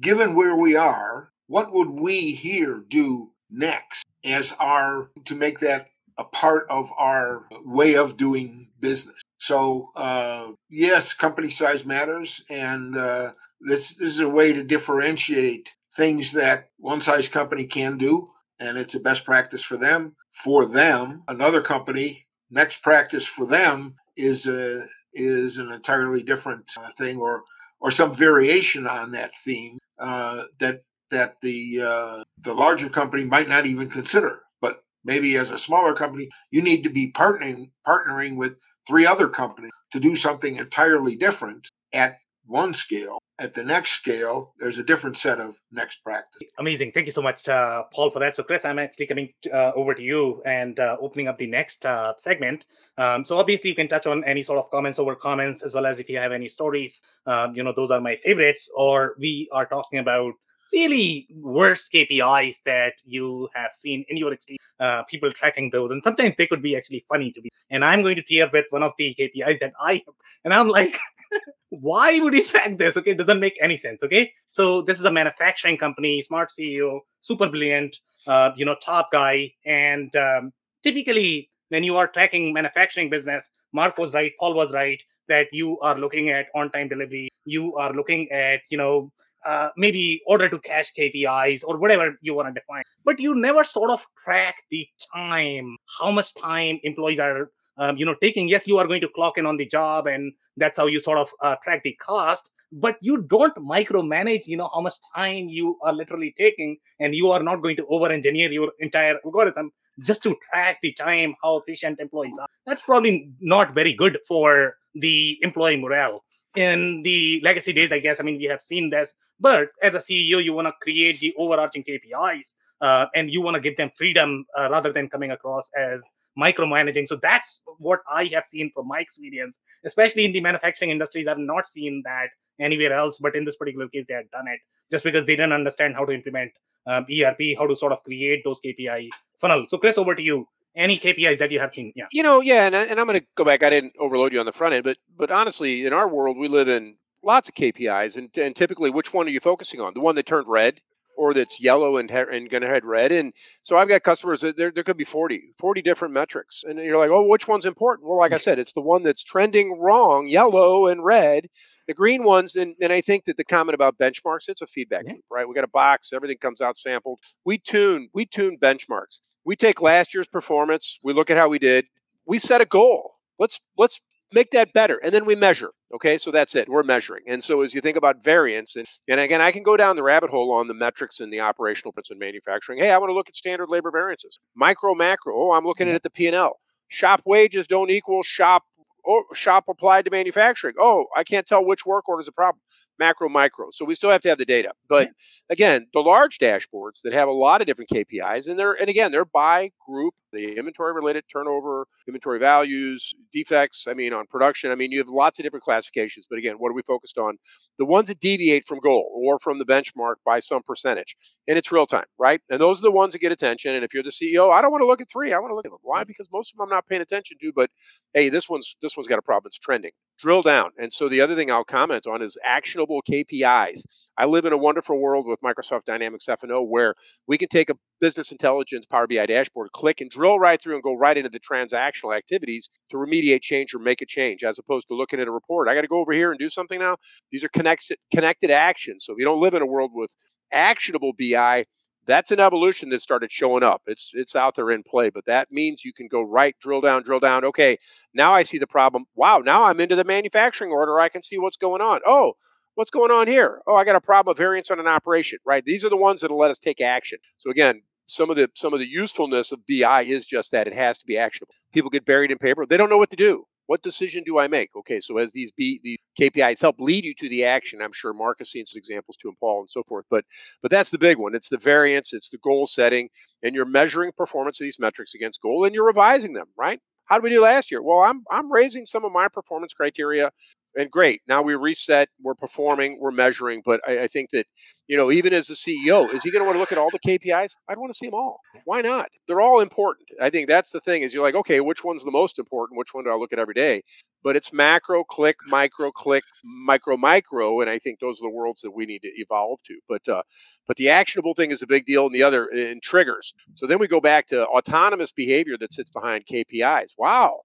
given where we are, what would we here do next as our to make that a part of our way of doing business. So uh, yes, company size matters, and uh, this, this is a way to differentiate things that one size company can do, and it's a best practice for them. For them, another company next practice for them is a is an entirely different uh, thing, or or some variation on that theme uh, that that the uh, the larger company might not even consider. But maybe as a smaller company, you need to be partnering partnering with three other companies to do something entirely different at one scale. At the next scale, there's a different set of next practice. Amazing. Thank you so much, uh, Paul, for that. So, Chris, I'm actually coming uh, over to you and uh, opening up the next uh, segment. Um, so, obviously, you can touch on any sort of comments over comments, as well as if you have any stories. Um, you know, those are my favorites. Or we are talking about really worst KPIs that you have seen in your experience, uh, people tracking those. And sometimes they could be actually funny to me. And I'm going to tee up with one of the KPIs that I, and I'm like, [laughs] why would you track this? Okay, it doesn't make any sense. Okay, so this is a manufacturing company, smart CEO, super brilliant, uh, you know, top guy, and um, typically when you are tracking manufacturing business, Mark was right, Paul was right that you are looking at on-time delivery, you are looking at you know uh, maybe order to cash KPIs or whatever you want to define. But you never sort of track the time, how much time employees are, um, you know, taking. Yes, you are going to clock in on the job, and that's how you sort of uh, track the cost. But you don't micromanage, you know, how much time you are literally taking, and you are not going to over-engineer your entire algorithm just to track the time, how efficient employees are. That's probably not very good for the employee morale in the legacy days, I guess, I mean, we have seen this but as a CEO, you want to create the overarching KPIs uh, and you want to give them freedom uh, rather than coming across as micromanaging. So that's what I have seen from my experience, especially in the manufacturing industries. I've not seen that anywhere else, but in this particular case, they had done it just because they didn't understand how to implement um, ERP, how to sort of create those KPI funnels. So, Chris, over to you. Any KPIs that you have seen? Yeah. You know, yeah, and, and I'm going to go back. I didn't overload you on the front end, but but honestly, in our world, we live in lots of KPIs, and, and typically, which one are you focusing on? The one that turned red, or that's yellow and, and going to head red. And so I've got customers that there, there could be 40, 40 different metrics. And you're like, oh, which one's important? Well, like I said, it's the one that's trending wrong, yellow and red. The green ones, and, and I think that the comment about benchmarks, it's a feedback loop, right? We got a box, everything comes out sampled. We tune, we tune benchmarks. We take last year's performance, we look at how we did, we set a goal. Let's let's make that better. And then we measure. Okay, so that's it. We're measuring. And so as you think about variance, and, and again, I can go down the rabbit hole on the metrics and the operational principles in manufacturing. Hey, I want to look at standard labor variances. Micro, macro. Oh, I'm looking mm-hmm. at the P&L. Shop wages don't equal shop oh, shop applied to manufacturing. Oh, I can't tell which work order is a problem macro, micro. So we still have to have the data. But again, the large dashboards that have a lot of different KPIs, and they're and again they're by group, the inventory related turnover, inventory values, defects. I mean, on production. I mean, you have lots of different classifications. But again, what are we focused on? The ones that deviate from goal or from the benchmark by some percentage, and it's real time, right? And those are the ones that get attention. And if you're the CEO, I don't want to look at three. I want to look at them. Why? Because most of them I'm not paying attention to. But hey, this one's this one's got a problem. It's trending drill down. And so the other thing I'll comment on is actionable KPIs. I live in a wonderful world with Microsoft Dynamics F&O where we can take a business intelligence Power BI dashboard, click and drill right through and go right into the transactional activities to remediate change or make a change as opposed to looking at a report. I got to go over here and do something now. These are connected connected actions. So if you don't live in a world with actionable BI, that's an evolution that started showing up. It's it's out there in play, but that means you can go right, drill down, drill down. Okay, now I see the problem. Wow, now I'm into the manufacturing order. I can see what's going on. Oh, what's going on here? Oh, I got a problem of variance on an operation. Right, these are the ones that'll let us take action. So again, some of the some of the usefulness of BI is just that it has to be actionable. People get buried in paper. They don't know what to do. What decision do I make? Okay, so as these B, these KPIs help lead you to the action, I'm sure Mark has seen some examples too, and Paul and so forth. But but that's the big one. It's the variance, it's the goal setting, and you're measuring performance of these metrics against goal, and you're revising them. Right? How did we do last year? Well, I'm I'm raising some of my performance criteria and great. Now we reset, we're performing, we're measuring. But I, I think that, you know, even as the CEO, is he going to want to look at all the KPIs? I'd want to see them all. Why not? They're all important. I think that's the thing is you're like, okay, which one's the most important? Which one do I look at every day? But it's macro, click, micro, click, micro, micro, and I think those are the worlds that we need to evolve to. But uh, but the actionable thing is a big deal, and the other in triggers. So then we go back to autonomous behavior that sits behind KPIs. Wow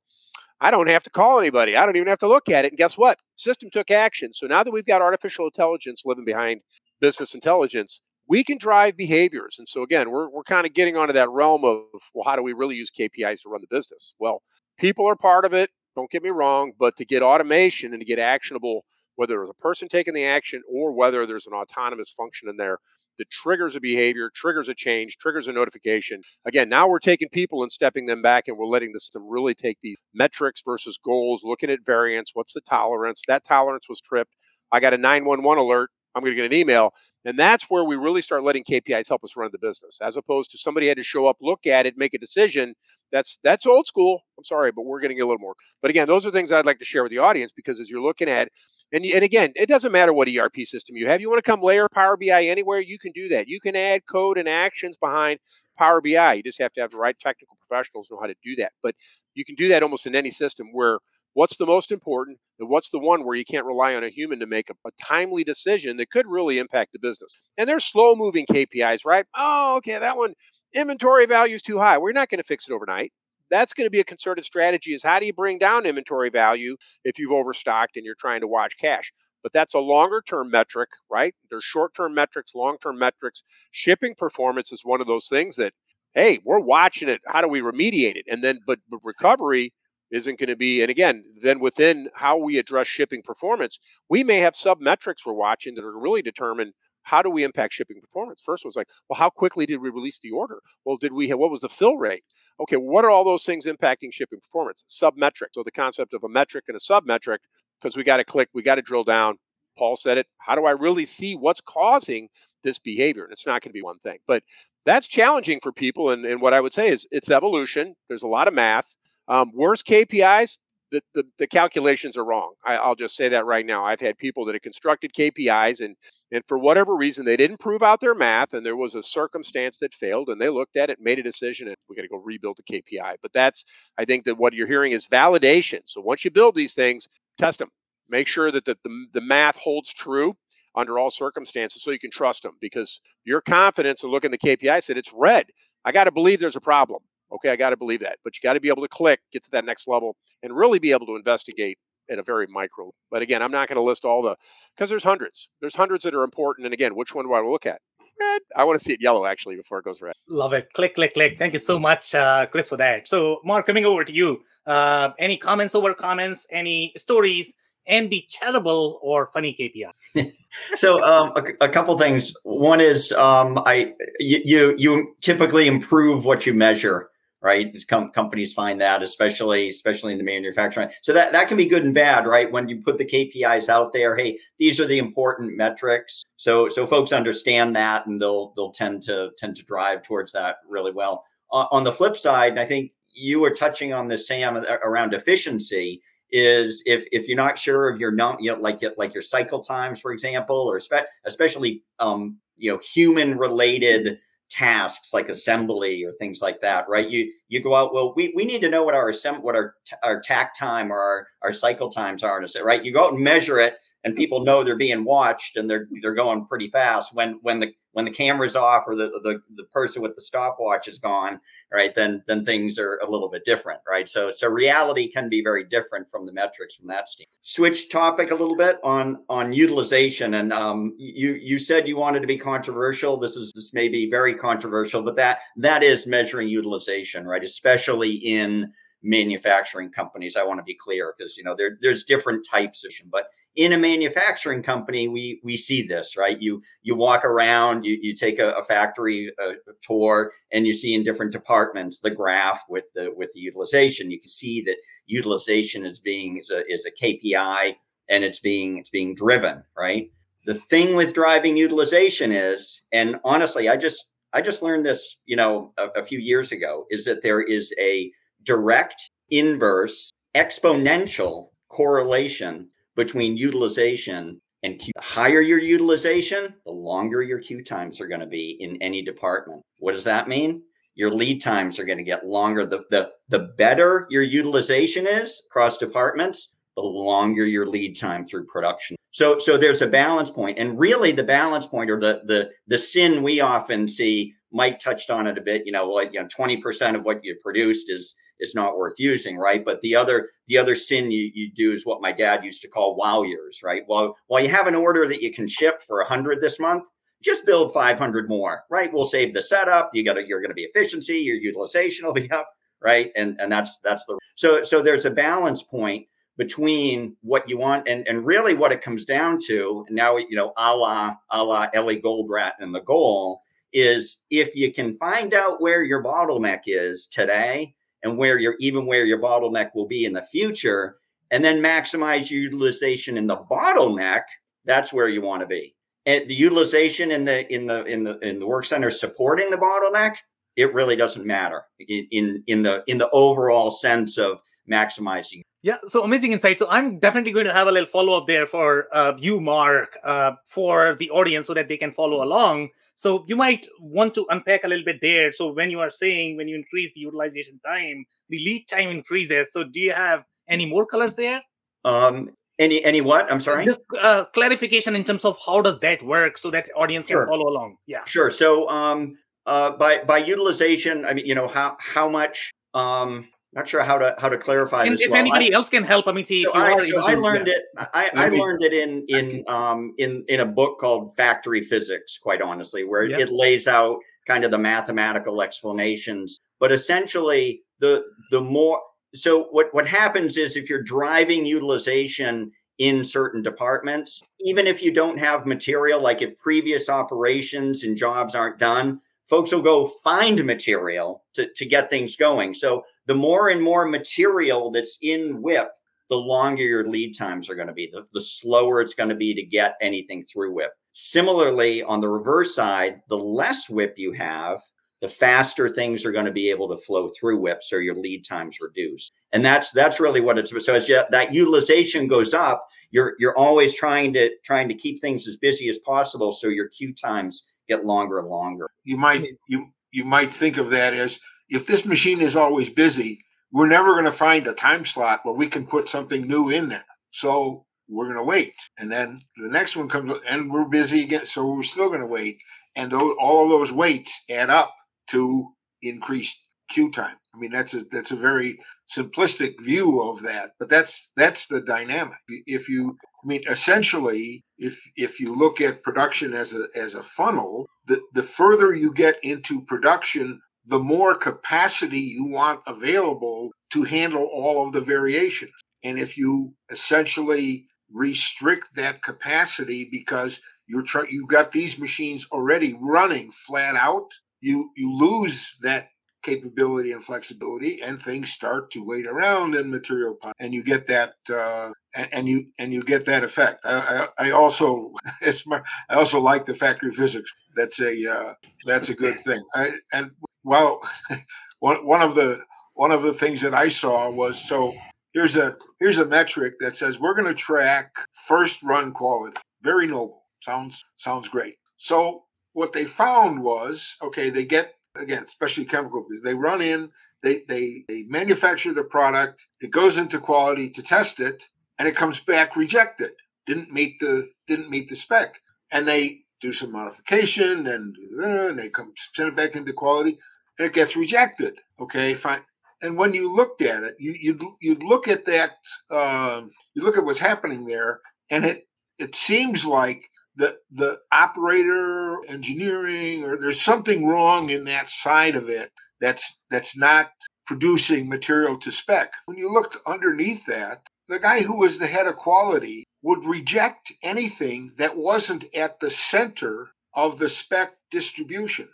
I don't have to call anybody. I don't even have to look at it. And guess what? System took action. So now that we've got artificial intelligence living behind business intelligence, we can drive behaviors. And so again, we're we're kind of getting onto that realm of well, how do we really use KPIs to run the business? Well, people are part of it. Don't get me wrong, but to get automation and to get actionable, whether there's a person taking the action or whether there's an autonomous function in there that triggers a behavior, triggers a change, triggers a notification. Again, now we're taking people and stepping them back and we're letting the system really take these metrics versus goals, looking at variance, what's the tolerance? That tolerance was tripped. I got a 911 alert. I'm going to get an email. And that's where we really start letting KPIs help us run the business, as opposed to somebody had to show up, look at it, make a decision. That's that's old school. I'm sorry, but we're getting a little more. But again, those are things I'd like to share with the audience because as you're looking at, and and again, it doesn't matter what ERP system you have. You want to come layer Power BI anywhere, you can do that. You can add code and actions behind Power BI. You just have to have the right technical professionals know how to do that. But you can do that almost in any system where what's the most important and what's the one where you can't rely on a human to make a, a, timely decision that could really impact the business and they're slow moving kpis right oh okay that one inventory value is too high we're not going to fix it overnight that's going to be a concerted strategy is how do you bring down inventory value if you've overstocked and you're trying to watch cash? But that's a longer term metric right? There's short term metrics long term metrics. Shipping performance is one of those things that hey we're watching it. How do we remediate it? And then but, but recovery isn't going to be, and again, then within how we address shipping performance, we may have sub metrics we're watching that are really determine how do we impact shipping performance. First was like, well, how quickly did we release the order? Well, did we have, what was the fill rate? Okay, what are all those things impacting shipping performance? Sub metric. So the concept of a metric and a sub metric, because we got to click, we got to drill down. Paul said it. How do I really see what's causing this behavior? And it's not going to be one thing, but that's challenging for people. And, and what I would say is it's evolution. There's a lot of math. Um, worst KPIs, the, the, the, calculations are wrong. I, will just say that right now. I've had people that have constructed KPIs and, and for whatever reason, they didn't prove out their math and there was a circumstance that failed and they looked at it, made a decision, and we got to go rebuild the KPI. But that's, I think that what you're hearing is validation. So once you build these things, test them. Make sure that the, the, the math holds true under all circumstances so you can trust them because your confidence in looking at the KPI said it's red. I got to believe there's a problem. Okay, I got to believe that. But you got to be able to click, get to that next level, and really be able to investigate at a very micro. But again, I'm not going to list all the because there's hundreds. There's hundreds that are important. And again, which one do I look at? Red. I want to see it yellow actually before it goes red. Love it. Click, click, click. Thank you so much, uh, Chris, for that. So, Mark, coming over to you. Uh, any comments over comments? Any stories? And the charitable or funny KPI. [laughs] so um, a, a, couple things. One is um, I you you typically improve what you measure right? Com- companies find that, especially especially in the manufacturing. So that that can be good and bad, right? When you put the KPIs out there, hey, these are the important metrics. So so folks understand that, and they'll they'll tend to tend to drive towards that really well. Uh, on the flip side, and I think you were touching on this, Sam, around efficiency. Is if if you're not sure of your num you know like like your cycle times, for example, or spe- especially um you know human related tasks like assembly or things like that, right? You you go out. Well, we, we need to know what our assemb- what our our takt time or our, our cycle times are, right? You go out and measure it, and people know they're being watched and they're they're going pretty fast. When when the when the camera's off or the the, the person with the stopwatch is gone, right? Then then things are a little bit different, right? So so reality can be very different from the metrics from that standpoint. Switch topic a little bit on on utilization, and um, you you said you wanted to be controversial. This is this may be very controversial, but that that is measuring utilization, right? Especially in manufacturing companies. I want to be clear because you know there there's different types of, but in a manufacturing company, we we see this, right? You you walk around, you, you take a, a factory a, a tour, and you see in different departments the graph with the with the utilization. You can see that utilization is being is a, is a KPI, and it's being it's being driven, right? The thing with driving utilization is, and honestly, I just I just learned this, you know, a, a few years ago, is that there is a direct, inverse, exponential correlation between utilization and queue. The higher your utilization, the longer your queue times are going to be in any department. What does that mean? Your lead times are going to get longer. The, the, the better your utilization is across departments, the longer your lead time through production. So, so there's a balance point, and really the balance point or the the the sin we often see. Mike touched on it a bit. You know, like you know, 20% of what you produced is is not worth using, right? But the other the other sin you, you do is what my dad used to call wow years, right? Well, while you have an order that you can ship for a 100 this month, just build 500 more, right? We'll save the setup. You got you're going to be efficiency, your utilization will be [laughs] up, right? And and that's that's the so so there's a balance point between what you want and and really what it comes down to. And now you know, a la a la Eli Goldratt and the goal is if you can find out where your bottleneck is today and where your even where your bottleneck will be in the future, and then maximize utilization in the bottleneck, that's where you want to be. And the utilization in the in the in the in the work center supporting the bottleneck, it really doesn't matter in in, in the in the overall sense of maximizing. Yeah, so amazing insight. So I'm definitely going to have a little follow up there for uh, you, Mark, uh, for the audience so that they can follow along. So you might want to unpack a little bit there. So when you are saying when you increase the utilization time, the lead time increases. So do you have any more colors there? Um, any any what? I'm sorry. Just uh, clarification in terms of how does that work so that audience Sure. can follow along. Yeah. Sure. So um, uh, by by utilization, I mean you know how how much um, not sure how to how to clarify And this. if well. anybody I, else can help, I mean, see if so you I, so I learned it. I, I learned it in in um in in a book called Factory Physics. Quite honestly, where Yep. it lays out kind of the mathematical explanations. But essentially, the the more so what what happens is if you're driving utilization in certain departments, even if you don't have material, like if previous operations and jobs aren't done, folks will go find material to, to get things going. So the more and more material that's in WIP, the longer your lead times are going to be, the, the slower it's going to be to get anything through WIP. Similarly, on the reverse side, the less WIP you have, the faster things are going to be able to flow through WIP, so your lead times reduce. And that's that's really what it's so as you, that utilization goes up, you're you're always trying to trying to keep things as busy as possible, so your queue times get longer and longer. You might you you might think of that as if this machine is always busy, we're never going to find a time slot where we can put something new in there. So we're going to wait, and then the next one comes, and we're busy again, so we're still going to wait, and those, all of those waits add up to increased queue time. I mean, that's a that's a very simplistic view of that, but that's that's the dynamic. If you, I mean, essentially, if if you look at production as a as a funnel, the the further you get into production, the more capacity you want available to handle all of the variations. And if you essentially restrict that capacity because you're you've got these machines already running flat out, you you lose that capability and flexibility, and things start to wait around in material, pile, and you get that uh, and, and you and you get that effect. I, I, I also [laughs] my, I also like the factory physics. That's a uh, that's a good thing. I, and well, [laughs] one of the one of the things that I saw was so here's a here's a metric that says we're going to track first run quality. Very noble. Sounds sounds great. So what they found was okay, they get again, especially chemical they run in, they they they manufacture the product, it goes into quality to test it, and it comes back rejected. Didn't meet the didn't meet the spec. And they do some modification and, and they come send it back into quality and it gets rejected. Okay, fine. And when you looked at it, you you'd, you'd look at that, um, you look at what's happening there, and it it seems like the the operator engineering or there's something wrong in that side of it that's that's not producing material to spec. When you looked underneath that, the guy who was the head of quality would reject anything that wasn't at the center of the spec distribution.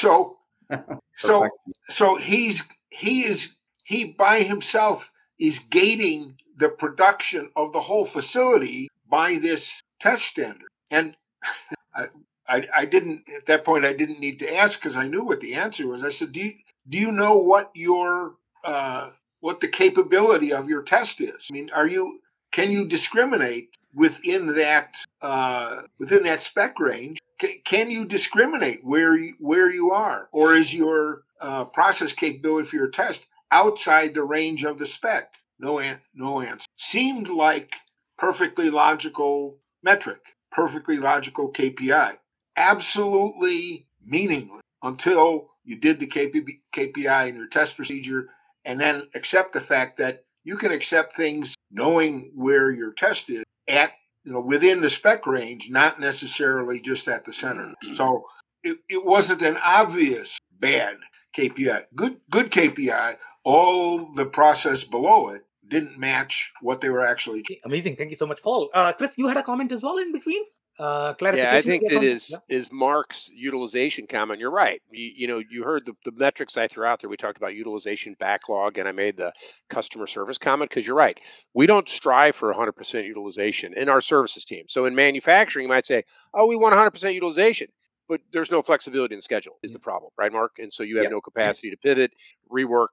So [laughs] so so he's he is he by himself is gating the production of the whole facility by this test standard. And [laughs] I, I, I didn't at that point I didn't need to ask because I knew what the answer was. I said, "Do you, do you know what your uh, what the capability of your test is? I mean, are you can you discriminate within that uh, within that spec range? Can, you discriminate where you, where you are, or is your uh, process capability for your test outside the range of the spec? No, an- no answer. Seemed like perfectly logical metric, perfectly logical KPI. Absolutely meaningless until you did the KP, KPI in your test procedure and then accept the fact that you can accept things knowing where your test is at you know within the spec range, not necessarily just at the center. So it, it wasn't an obvious bad KPI. Good good KPI. All the process below it didn't match what they were actually. Amazing. Thank you so much, Paul. Uh, Chris, you had a comment as well in between. Uh, yeah, I think that is yeah. is Mark's utilization comment. You're right. You, you know, you heard the, the metrics I threw out there. We talked about utilization backlog, and I made the customer service comment because you're right. We don't strive for 100% utilization in our services team. So in manufacturing, you might say, "Oh, we want 100% utilization." but there's no flexibility in schedule is the problem, right, Mark? And so you have no capacity to pivot, rework.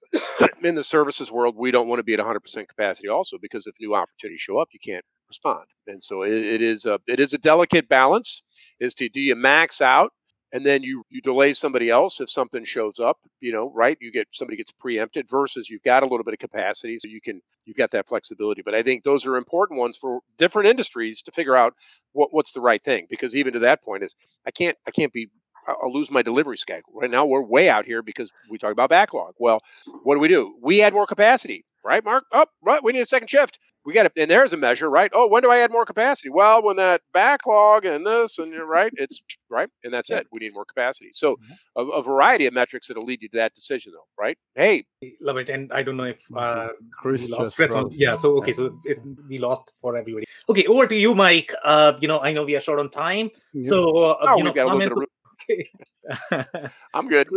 [coughs] in the services world, we don't want to be at 100% capacity also because if new opportunities show up, you can't respond. And so it, it is a it is a delicate balance. Is to do you max out and then you you delay somebody else if something shows up you know right you get somebody gets preempted versus you've got a little bit of capacity so you can you've got that flexibility but i think those are important ones for different industries to figure out what what's the right thing because even to that point is i can't i can't be I'll lose my delivery schedule. Right now, we're way out here because we talk about backlog. Well, what do we do? We add more capacity, right, Mark? Oh, right. We need a second shift we got to, and there's a measure, right? Oh, when do I add more capacity? Well, when that backlog and this and you're right, it's right, and that's yeah. it. We need more capacity. So, mm-hmm. a, a, variety of metrics that'll lead you to that decision, though, right? Hey, love it. And I don't know if uh, Chris lost Chris on, yeah. So okay, so if we lost for everybody. Okay, over to you, Mike. Uh, you know, I know we are short on time, yeah. so uh, oh, you know, got a little bit of Okay. [laughs] I'm good.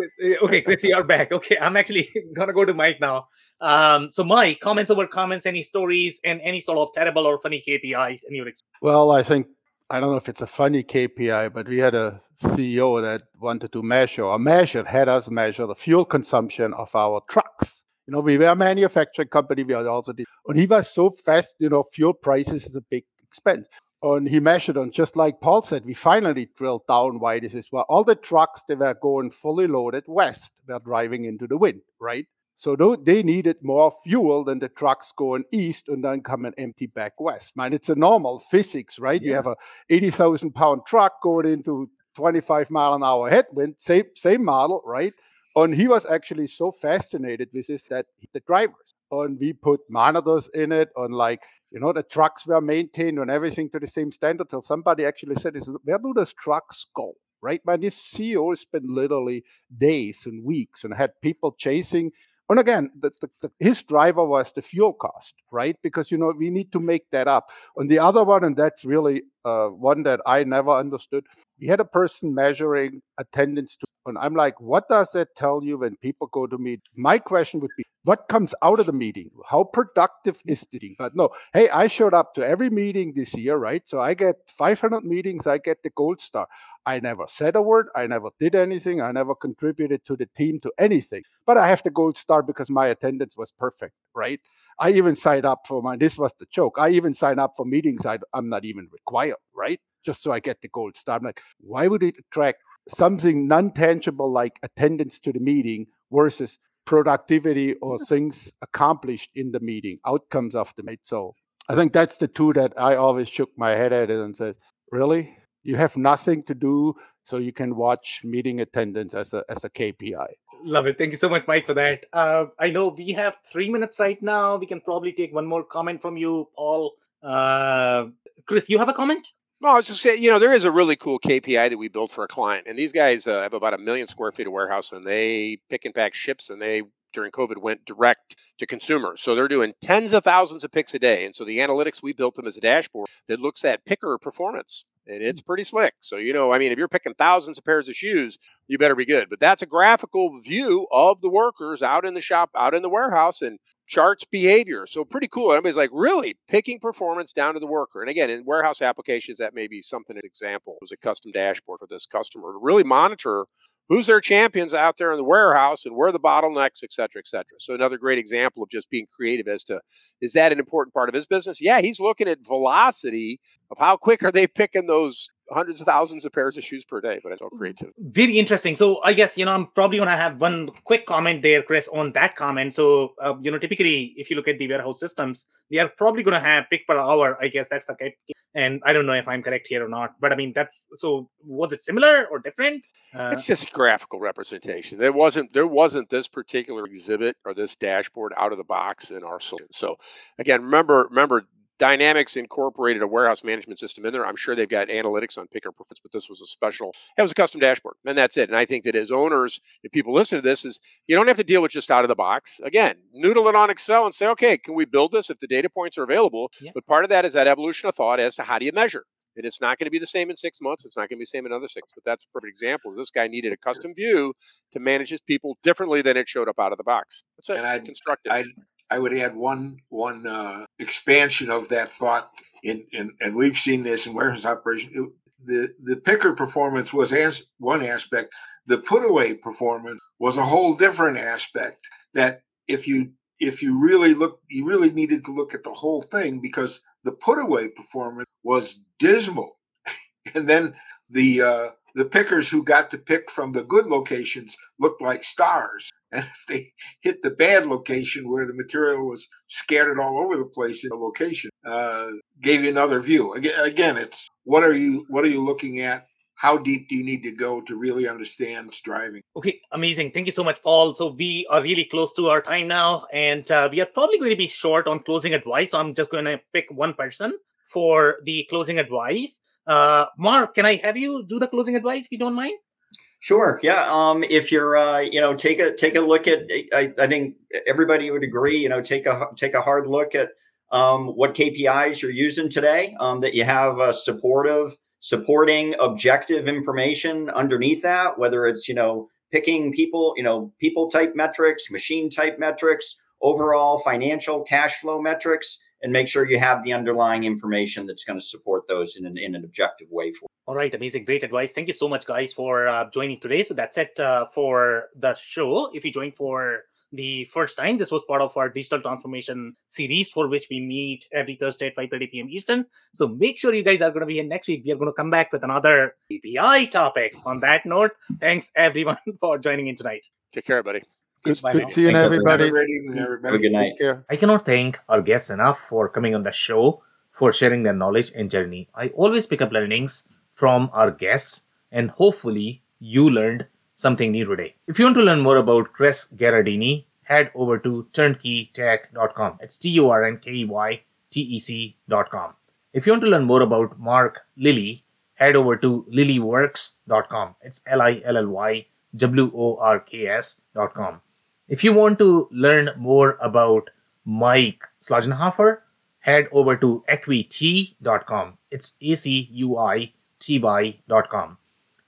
Okay, Chris, you're back. Okay, I'm actually [laughs] gonna go to Mike now. Um, so, Mike, comments over comments, any stories, and any sort of terrible or funny KPIs in your experience? Well, I think I don't know if it's a funny KPI, but we had a CEO that wanted to measure or measured, had us measure the fuel consumption of our trucks. You know, we were a manufacturing company. We are also, did, and he was so fast. You know, fuel prices is a big expense. And he measured on just like Paul said, we finally drilled down why this is. Well, all the trucks they were going fully loaded west, were driving into the wind, right? So they needed more fuel than the trucks going east and then coming empty back west. Man, it's a normal physics, right? Yeah. You have a 80,000 pound truck going into 25 mile an hour headwind, same same model, right? And he was actually so fascinated with this that the drivers and we put monitors in it on like you know the trucks were maintained and everything to the same standard till somebody actually said where do those trucks go right man this ceo spent literally days and weeks and had people chasing and again, the, the, the, his driver was the fuel cost, right? Because you know we need to make that up. On the other one, and that's really uh, one that I never understood. We had a person measuring attendance to, and I'm like, what does that tell you when people go to meet? My question would be, what comes out of the meeting? How productive is the meeting? But no, hey, I showed up to every meeting this year, right? So I get 500 meetings, I get the gold star. I never said a word, I never did anything, I never contributed to the team to anything. But I have the gold star because my attendance was perfect, right? I even signed up for my, this was the joke. I even signed up for meetings I, I'm not even required, right? Just so I get the gold star. I'm like, why would it attract something non tangible like attendance to the meeting versus productivity or hmm. things accomplished in the meeting, outcomes of the meeting? So I think that's the two that I always shook my head at it and said, really? You have nothing to do so you can watch meeting attendance as a as a KPI. Love it. Thank you so much, Mike, for that. Uh, I know we have three minutes right now. We can probably take one more comment from you, Paul. Uh, Chris, you have a comment? Well, I was just saying, you know, there is a really cool KPI that we built for a client, and these guys uh, have about a million square feet of warehouse, and they pick and pack ships, and they during COVID went direct to consumers. So they're doing tens of thousands of picks a day, and so the analytics we built them as a dashboard that looks at picker performance and it's pretty slick. So, you know, I mean, if you're picking thousands of pairs of shoes, you better be good. But that's a graphical view of the workers out in the shop, out in the warehouse, and charts behavior. So, pretty cool. Everybody's like, really picking performance down to the worker. And again, in warehouse applications, that may be something, an example. It was a custom dashboard for this customer to really monitor who's their champions out there in the warehouse and where the bottlenecks, et cetera, et cetera. So another great example of just being creative as to is that an important part of his business? Yeah, he's looking at velocity of how quick are they picking those hundreds of thousands of pairs of shoes per day, but it's all creative. Very interesting. So I guess you know I'm probably gonna have one quick comment there, Chris, on that comment. So uh, you know, typically if you look at the warehouse systems, they are probably gonna have pick per hour. I guess that's the And I don't know if I'm correct here or not, but I mean that's so. Was it similar or different? Uh, it's just graphical representation. There wasn't there wasn't this particular exhibit or this dashboard out of the box in our solution. So again, remember remember Dynamics incorporated a warehouse management system in there. I'm sure they've got analytics on picker performance, but this was a special. It was a custom dashboard, and that's it. And I think that as owners, if people listen to this, is you don't have to deal with just out of the box. Again, noodle it on Excel and say, okay, can we build this if the data points are available? Yeah. But part of that is that evolution of thought as to how do you measure. And it's not going to be the same in six months. It's not going to be the same in another six. But that's a perfect example. Is this guy needed a custom view to manage his people differently than it showed up out of the box. That's it. And I constructed. I would add one one uh, expansion of that thought, in, in, and we've seen this in warehouse operation. It, the the picker performance was as one aspect. The put away performance was a whole different aspect. That if you if you really look, you really needed to look at the whole thing because the put away performance was dismal, [laughs] and then the uh, the pickers who got to pick from the good locations looked like stars. If [laughs] they hit the bad location where the material was scattered all over the place in the location, uh, gave you another view. Again, it's what are you what are you looking at? How deep do you need to go to really understand driving? Okay, amazing. Thank you so much, Paul. So we are really close to our time now, and uh, we are probably going to be short on closing advice. So I'm just going to pick one person for the closing advice. Uh, Mark, can I have you do the closing advice if you don't mind? Sure. Yeah. Um, if you're, uh, you know, take a take a look at. I, I think everybody would agree. You know, take a take a hard look at um, what KPIs you're using today. Um, that you have a supportive, supporting, objective information underneath that. Whether it's you know picking people, you know, people type metrics, machine type metrics, overall financial cash flow metrics and make sure you have the underlying information that's going to support those in an, in an objective way for you. All right, amazing, great advice. Thank you so much, guys, for uh, joining today. So that's it uh, for the show. If you joined for the first time, this was part of our digital transformation series for which we meet every Thursday at 5:30 p.m. Eastern. So make sure you guys are going to be here next week. We are going to come back with another API topic. On that note, thanks everyone [laughs] for joining in tonight. Take care, buddy. Good, good seeing everybody. everybody. Good night. I cannot thank our guests enough for coming on the show, for sharing their knowledge and journey. I always pick up learnings from our guests, and hopefully you learned something new today. If you want to learn more about Chris Gherardini, head over to turnkeytec.com. It's T-U-R-N-K-E-Y-T-E-C.com. If you want to learn more about Mark Lilly, head over to lillyworks.com. It's L-I-L-L-Y W-O-R-K-S.com. If you want to learn more about Mike Slogenhofer, head over to acuity.com. It's A-C-U-I-T-Y.com.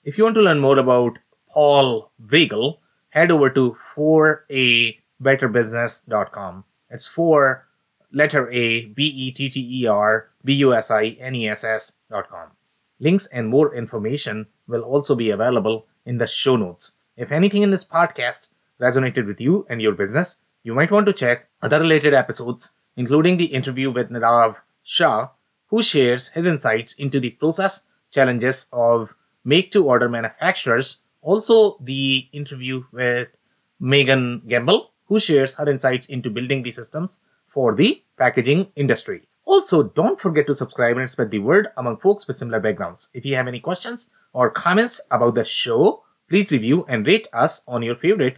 If you want to learn more about Paul Weigel, head over to 4abetterbusiness.com. It's 4 letter A B E T T E R B U S I N E S S.com. Links and more information will also be available in the show notes. If anything in this podcast resonated with you and your business, you might want to check other related episodes, including the interview with Nirav Shah, who shares his insights into the process challenges of make to order manufacturers. Also, the interview with Megan Gamble, who shares her insights into building the systems for the packaging industry. Also, don't forget to subscribe and spread the word among folks with similar backgrounds. If you have any questions or comments about the show, please review and rate us on your favorite